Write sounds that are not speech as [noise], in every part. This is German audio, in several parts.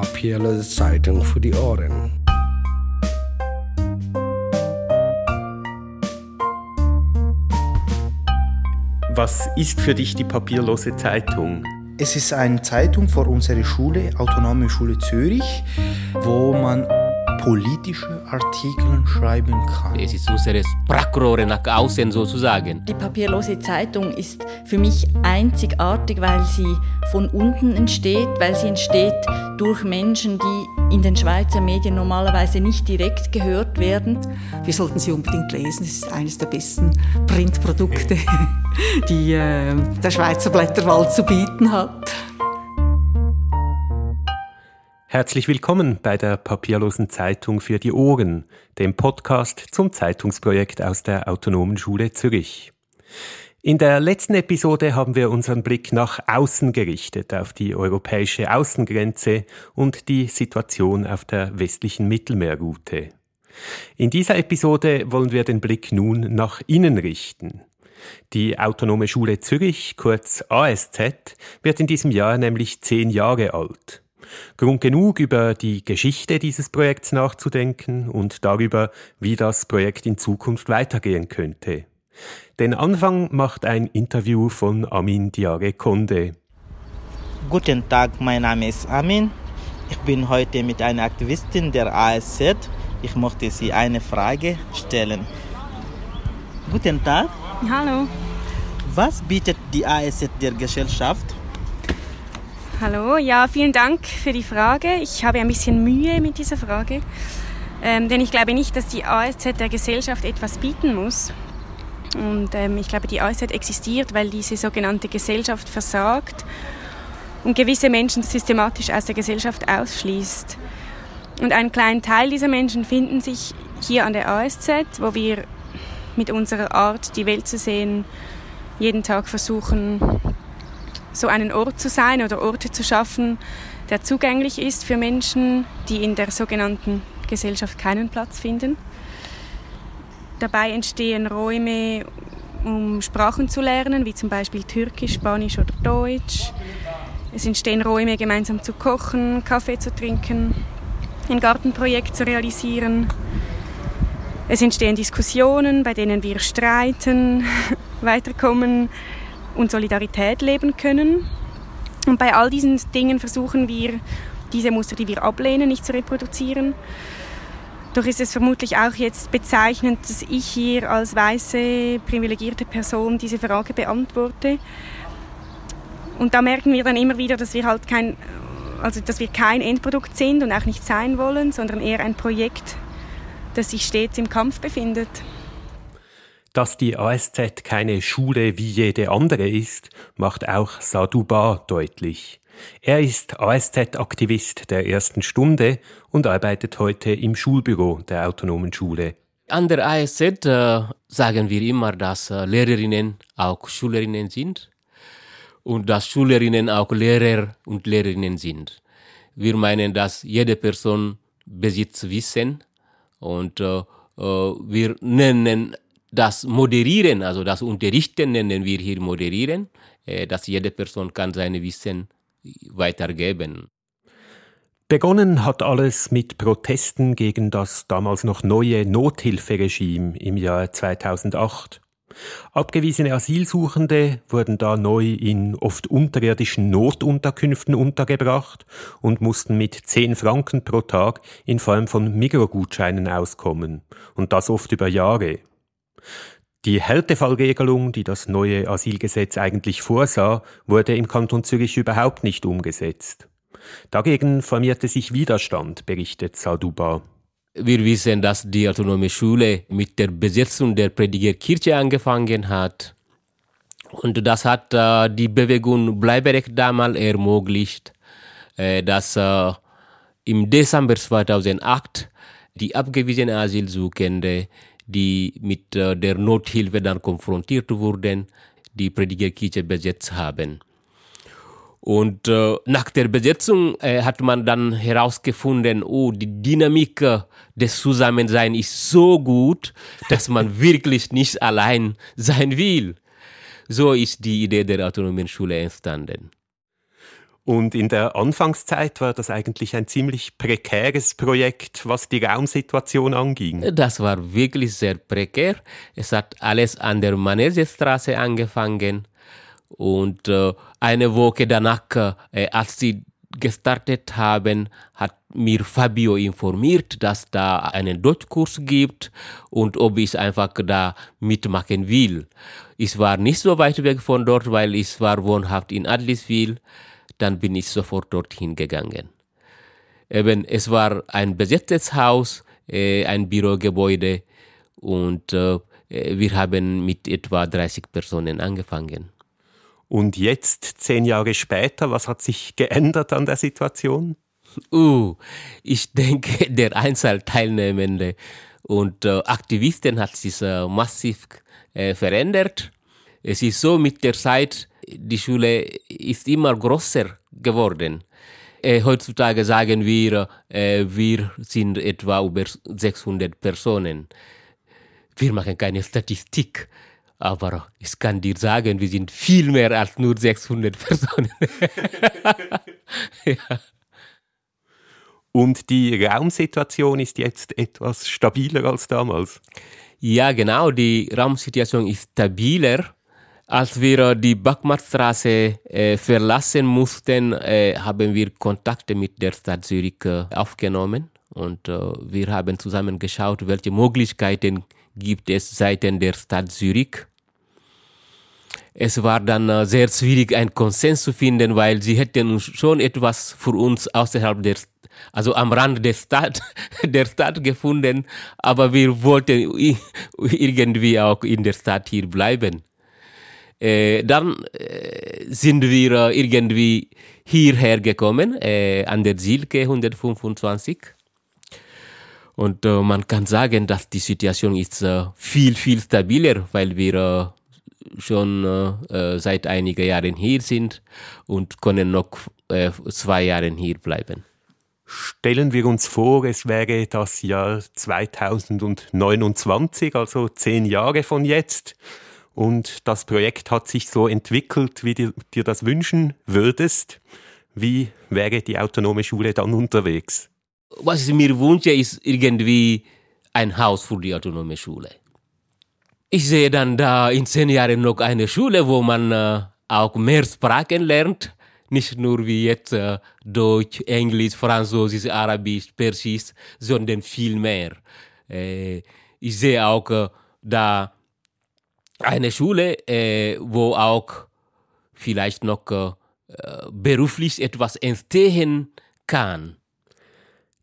papierlose Zeitung für die Ohren. Was ist für dich die papierlose Zeitung? Es ist eine Zeitung für unsere Schule, Autonome Schule Zürich, wo man politische Artikel schreiben kann. Es ist unsere Sprachrohre nach außen sozusagen. Die papierlose Zeitung ist für mich einzigartig, weil sie von unten entsteht, weil sie entsteht durch Menschen, die in den Schweizer Medien normalerweise nicht direkt gehört werden. Wir sollten sie unbedingt lesen. Es ist eines der besten Printprodukte, [laughs] die äh, der Schweizer Blätterwald zu bieten hat. Herzlich willkommen bei der papierlosen Zeitung für die Ohren, dem Podcast zum Zeitungsprojekt aus der Autonomen Schule Zürich. In der letzten Episode haben wir unseren Blick nach außen gerichtet, auf die europäische Außengrenze und die Situation auf der westlichen Mittelmeerroute. In dieser Episode wollen wir den Blick nun nach innen richten. Die Autonome Schule Zürich, kurz ASZ, wird in diesem Jahr nämlich zehn Jahre alt. Grund genug, über die Geschichte dieses Projekts nachzudenken und darüber, wie das Projekt in Zukunft weitergehen könnte. Den Anfang macht ein Interview von Amin Diare Konde. Guten Tag, mein Name ist Amin. Ich bin heute mit einer Aktivistin der ASZ. Ich möchte Sie eine Frage stellen. Guten Tag. Hallo. Was bietet die ASZ der Gesellschaft? Hallo, ja, vielen Dank für die Frage. Ich habe ein bisschen Mühe mit dieser Frage, ähm, denn ich glaube nicht, dass die ASZ der Gesellschaft etwas bieten muss. Und ähm, ich glaube, die ASZ existiert, weil diese sogenannte Gesellschaft versagt und gewisse Menschen systematisch aus der Gesellschaft ausschließt. Und einen kleinen Teil dieser Menschen finden sich hier an der ASZ, wo wir mit unserer Art, die Welt zu sehen, jeden Tag versuchen, so einen Ort zu sein oder Orte zu schaffen, der zugänglich ist für Menschen, die in der sogenannten Gesellschaft keinen Platz finden. Dabei entstehen Räume, um Sprachen zu lernen, wie zum Beispiel Türkisch, Spanisch oder Deutsch. Es entstehen Räume, gemeinsam zu kochen, Kaffee zu trinken, ein Gartenprojekt zu realisieren. Es entstehen Diskussionen, bei denen wir streiten, [laughs] weiterkommen, und Solidarität leben können. Und bei all diesen Dingen versuchen wir, diese Muster, die wir ablehnen, nicht zu reproduzieren. Doch ist es vermutlich auch jetzt bezeichnend, dass ich hier als weiße, privilegierte Person diese Frage beantworte. Und da merken wir dann immer wieder, dass wir halt kein, also dass wir kein Endprodukt sind und auch nicht sein wollen, sondern eher ein Projekt, das sich stets im Kampf befindet. Dass die ASZ keine Schule wie jede andere ist, macht auch Sadouba deutlich. Er ist ASZ-Aktivist der ersten Stunde und arbeitet heute im Schulbüro der autonomen Schule. An der ASZ äh, sagen wir immer, dass äh, Lehrerinnen auch Schülerinnen sind und dass Schülerinnen auch Lehrer und Lehrerinnen sind. Wir meinen, dass jede Person besitzt Wissen und äh, äh wir nennen das Moderieren, also das Unterrichten nennen wir hier Moderieren, äh, dass jede Person kann seine Wissen weitergeben. Begonnen hat alles mit Protesten gegen das damals noch neue Nothilferegime im Jahr 2008. Abgewiesene Asylsuchende wurden da neu in oft unterirdischen Notunterkünften untergebracht und mussten mit 10 Franken pro Tag in Form von Mikrogutscheinen auskommen, und das oft über Jahre. Die Härtefallregelung, die das neue Asylgesetz eigentlich vorsah, wurde im Kanton Zürich überhaupt nicht umgesetzt. Dagegen formierte sich Widerstand, berichtet Saduba. Wir wissen, dass die autonome Schule mit der Besetzung der Predigerkirche angefangen hat. Und das hat äh, die Bewegung Bleiberecht damals ermöglicht, äh, dass äh, im Dezember 2008 die abgewiesenen Asylsuchende die mit äh, der Nothilfe dann konfrontiert wurden, die Predigerkirche besetzt haben. Und äh, nach der Besetzung äh, hat man dann herausgefunden, oh, die Dynamik äh, des Zusammenseins ist so gut, dass man [laughs] wirklich nicht allein sein will. So ist die Idee der autonomen Schule entstanden. Und in der Anfangszeit war das eigentlich ein ziemlich prekäres Projekt, was die Raumsituation anging. Das war wirklich sehr prekär. Es hat alles an der Manesestraße angefangen. Und äh, eine Woche danach, äh, als sie gestartet haben, hat mir Fabio informiert, dass da einen Deutschkurs gibt und ob ich einfach da mitmachen will. Ich war nicht so weit weg von dort, weil ich war wohnhaft in Adliswil dann bin ich sofort dorthin gegangen. Eben, es war ein besetztes Haus, äh, ein Bürogebäude und äh, wir haben mit etwa 30 Personen angefangen. Und jetzt, zehn Jahre später, was hat sich geändert an der Situation? Uh, ich denke, [laughs] der Einzahl Teilnehmende und äh, Aktivisten hat sich äh, massiv äh, verändert. Es ist so mit der Zeit, die Schule ist immer größer geworden. Äh, heutzutage sagen wir, äh, wir sind etwa über 600 Personen. Wir machen keine Statistik, aber ich kann dir sagen, wir sind viel mehr als nur 600 [laughs] Personen. ja. Und die Raumsituation ist jetzt etwas stabiler als damals. Ja, genau, die Raumsituation ist stabiler. Als wir die Backmartstraße äh, verlassen mussten, äh, haben wir Kontakte mit der Stadt Zürich äh, aufgenommen und äh, wir haben zusammen geschaut, welche Möglichkeiten gibt es seitens der Stadt Zürich. Es war dann äh, sehr schwierig, einen Konsens zu finden, weil sie hätten schon etwas für uns außerhalb der also am Rand der Stadt, [laughs] der Stadt gefunden, aber wir wollten [laughs] irgendwie auch in der Stadt hier bleiben. Äh, dann äh, sind wir irgendwie hierher gekommen, äh, an der Silke 125. Und äh, man kann sagen, dass die Situation ist äh, viel, viel stabiler, weil wir äh, schon seit einigen Jahren hier sind und können noch zwei Jahre hier bleiben. Stellen wir uns vor, es wäre das Jahr 2029, also zehn Jahre von jetzt und das Projekt hat sich so entwickelt, wie du dir das wünschen würdest. Wie wäre die autonome Schule dann unterwegs? Was ich mir wünsche, ist irgendwie ein Haus für die autonome Schule. Ich sehe dann da in zehn Jahren noch eine Schule, wo man äh, auch mehr Sprachen lernt. Nicht nur wie jetzt äh, Deutsch, Englisch, Französisch, Arabisch, Persisch, sondern viel mehr. Äh, ich sehe auch äh, da eine Schule, äh, wo auch vielleicht noch äh, beruflich etwas entstehen kann.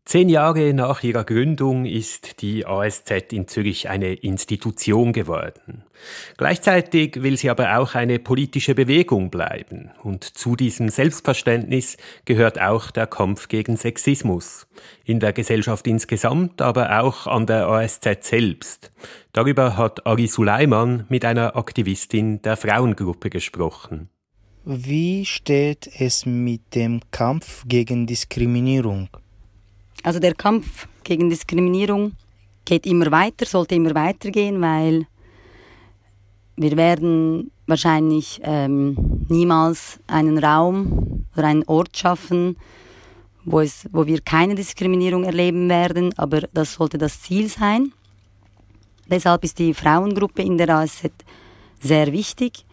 Zehn Jahre nach ihrer Gründung ist die ASZ in Zürich eine Institution geworden. Gleichzeitig will sie aber auch eine politische Bewegung bleiben. Und zu diesem Selbstverständnis gehört auch der Kampf gegen Sexismus. In der Gesellschaft insgesamt, aber auch an der ASZ selbst. Darüber hat Ari Suleiman mit einer Aktivistin der Frauengruppe gesprochen. Wie steht es mit dem Kampf gegen Diskriminierung? Also der Kampf gegen Diskriminierung geht immer weiter, sollte immer weitergehen, weil wir werden wahrscheinlich ähm, niemals einen Raum oder einen Ort schaffen, wo, es, wo wir keine Diskriminierung erleben werden, aber das sollte das Ziel sein. Deshalb ist die Frauengruppe in der ASZ sehr wichtig.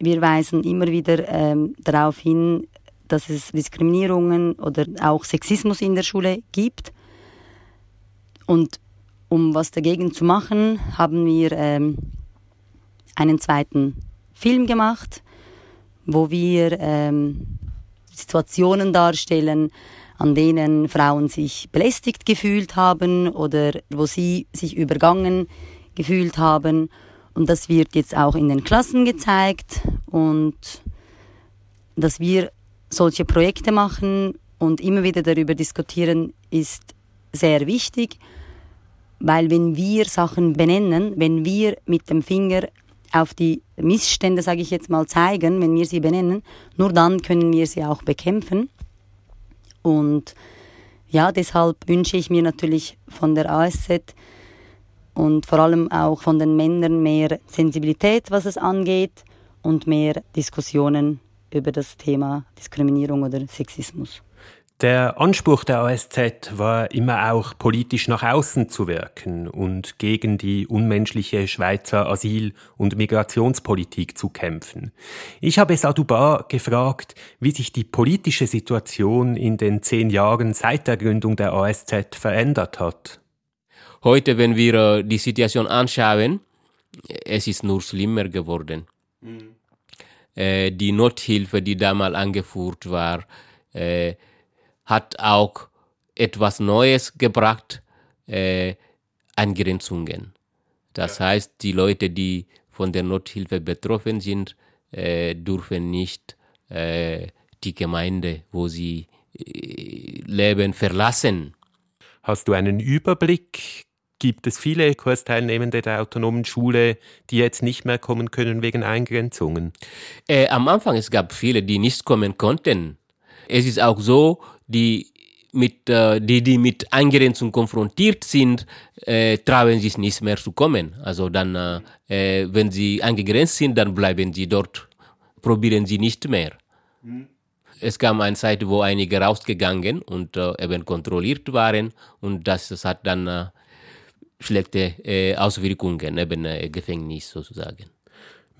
Wir weisen immer wieder ähm, darauf hin, dass es Diskriminierungen oder auch Sexismus in der Schule gibt. Und um was dagegen zu machen, haben wir ähm, einen zweiten Film gemacht, wo wir ähm, Situationen darstellen, an denen Frauen sich belästigt gefühlt haben oder wo sie sich übergangen gefühlt haben. Und das wird jetzt auch in den Klassen gezeigt und dass wir solche Projekte machen und immer wieder darüber diskutieren, ist sehr wichtig, weil wenn wir Sachen benennen, wenn wir mit dem Finger auf die Missstände, sage ich jetzt mal, zeigen, wenn wir sie benennen, nur dann können wir sie auch bekämpfen. Und ja, deshalb wünsche ich mir natürlich von der ASZ und vor allem auch von den Männern mehr Sensibilität, was es angeht und mehr Diskussionen über das Thema Diskriminierung oder Sexismus. Der Anspruch der ASZ war immer auch politisch nach außen zu wirken und gegen die unmenschliche Schweizer Asyl- und Migrationspolitik zu kämpfen. Ich habe Sadouba gefragt, wie sich die politische Situation in den zehn Jahren seit der Gründung der ASZ verändert hat. Heute, wenn wir äh, die Situation anschauen, es ist nur schlimmer geworden. Mhm. Die Nothilfe, die damals angeführt war, äh, hat auch etwas Neues gebracht, äh, Angrenzungen. Das ja. heißt, die Leute, die von der Nothilfe betroffen sind, äh, dürfen nicht äh, die Gemeinde, wo sie äh, leben, verlassen. Hast du einen Überblick? Gibt es viele Kursteilnehmende der autonomen Schule, die jetzt nicht mehr kommen können wegen Eingrenzungen? Äh, am Anfang es gab viele, die nicht kommen konnten. Es ist auch so, die mit, äh, die, die mit Eingrenzung konfrontiert sind, äh, trauen sich nicht mehr zu kommen. Also dann, äh, äh, wenn sie eingegrenzt sind, dann bleiben sie dort, probieren sie nicht mehr. Mhm. Es kam eine Zeit, wo einige rausgegangen und äh, eben kontrolliert waren und das, das hat dann äh, schlechte äh, Auswirkungen, eben äh, Gefängnis sozusagen.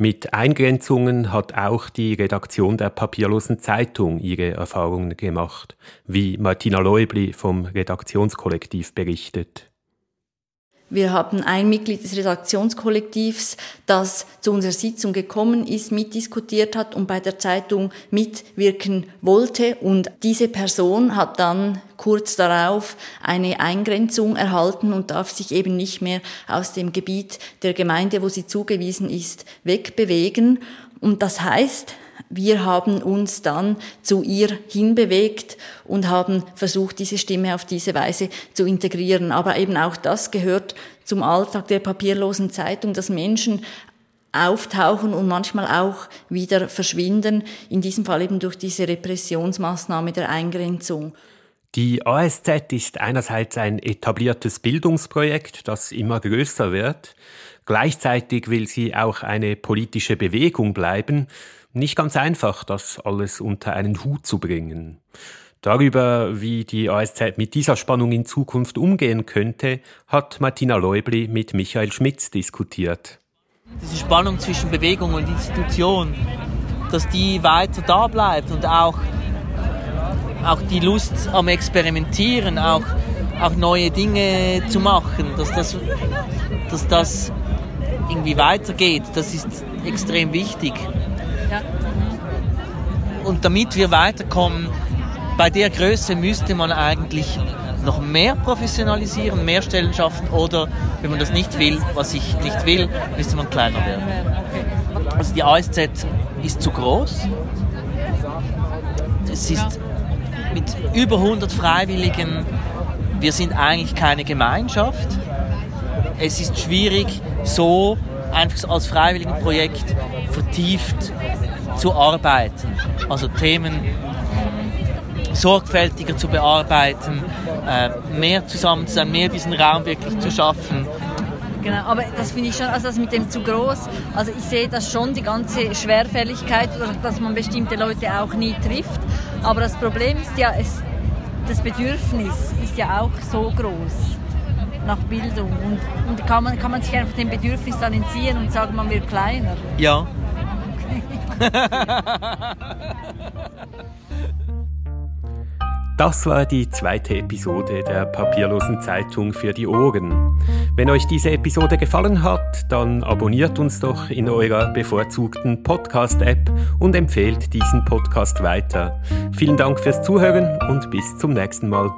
Mit Eingrenzungen hat auch die Redaktion der Papierlosen Zeitung ihre Erfahrungen gemacht, wie Martina Leubli vom Redaktionskollektiv berichtet. Wir haben ein Mitglied des Redaktionskollektivs, das zu unserer Sitzung gekommen ist, mitdiskutiert hat und bei der Zeitung mitwirken wollte. Und diese Person hat dann kurz darauf eine Eingrenzung erhalten und darf sich eben nicht mehr aus dem Gebiet der Gemeinde, wo sie zugewiesen ist, wegbewegen. Und das heißt, wir haben uns dann zu ihr hinbewegt und haben versucht, diese Stimme auf diese Weise zu integrieren. Aber eben auch das gehört zum Alltag der papierlosen Zeitung, dass Menschen auftauchen und manchmal auch wieder verschwinden, in diesem Fall eben durch diese Repressionsmaßnahme der Eingrenzung. Die ASZ ist einerseits ein etabliertes Bildungsprojekt, das immer größer wird. Gleichzeitig will sie auch eine politische Bewegung bleiben nicht ganz einfach, das alles unter einen Hut zu bringen. Darüber, wie die ASZ mit dieser Spannung in Zukunft umgehen könnte, hat Martina Leubli mit Michael Schmitz diskutiert. Diese Spannung zwischen Bewegung und Institution, dass die weiter da bleibt und auch, auch die Lust am Experimentieren, auch, auch neue Dinge zu machen, dass das, dass das irgendwie weitergeht, das ist extrem wichtig. Und damit wir weiterkommen, bei der Größe müsste man eigentlich noch mehr professionalisieren, mehr Stellen schaffen oder, wenn man das nicht will, was ich nicht will, müsste man kleiner werden. Also die ASZ ist zu groß. Es ist mit über 100 Freiwilligen, wir sind eigentlich keine Gemeinschaft. Es ist schwierig, so einfach als Freiwilligenprojekt vertieft zu arbeiten. Also Themen sorgfältiger zu bearbeiten, äh, mehr zusammen zu sein, mehr diesen Raum wirklich zu schaffen. Genau, aber das finde ich schon, also das mit dem zu groß, also ich sehe das schon, die ganze Schwerfälligkeit, dass man bestimmte Leute auch nie trifft. Aber das Problem ist ja, es, das Bedürfnis ist ja auch so groß nach Bildung. Und, und kann, man, kann man sich einfach dem Bedürfnis dann entziehen und sagen, man wird kleiner? Ja. Das war die zweite Episode der Papierlosen Zeitung für die Ohren. Wenn euch diese Episode gefallen hat, dann abonniert uns doch in eurer bevorzugten Podcast-App und empfehlt diesen Podcast weiter. Vielen Dank fürs Zuhören und bis zum nächsten Mal.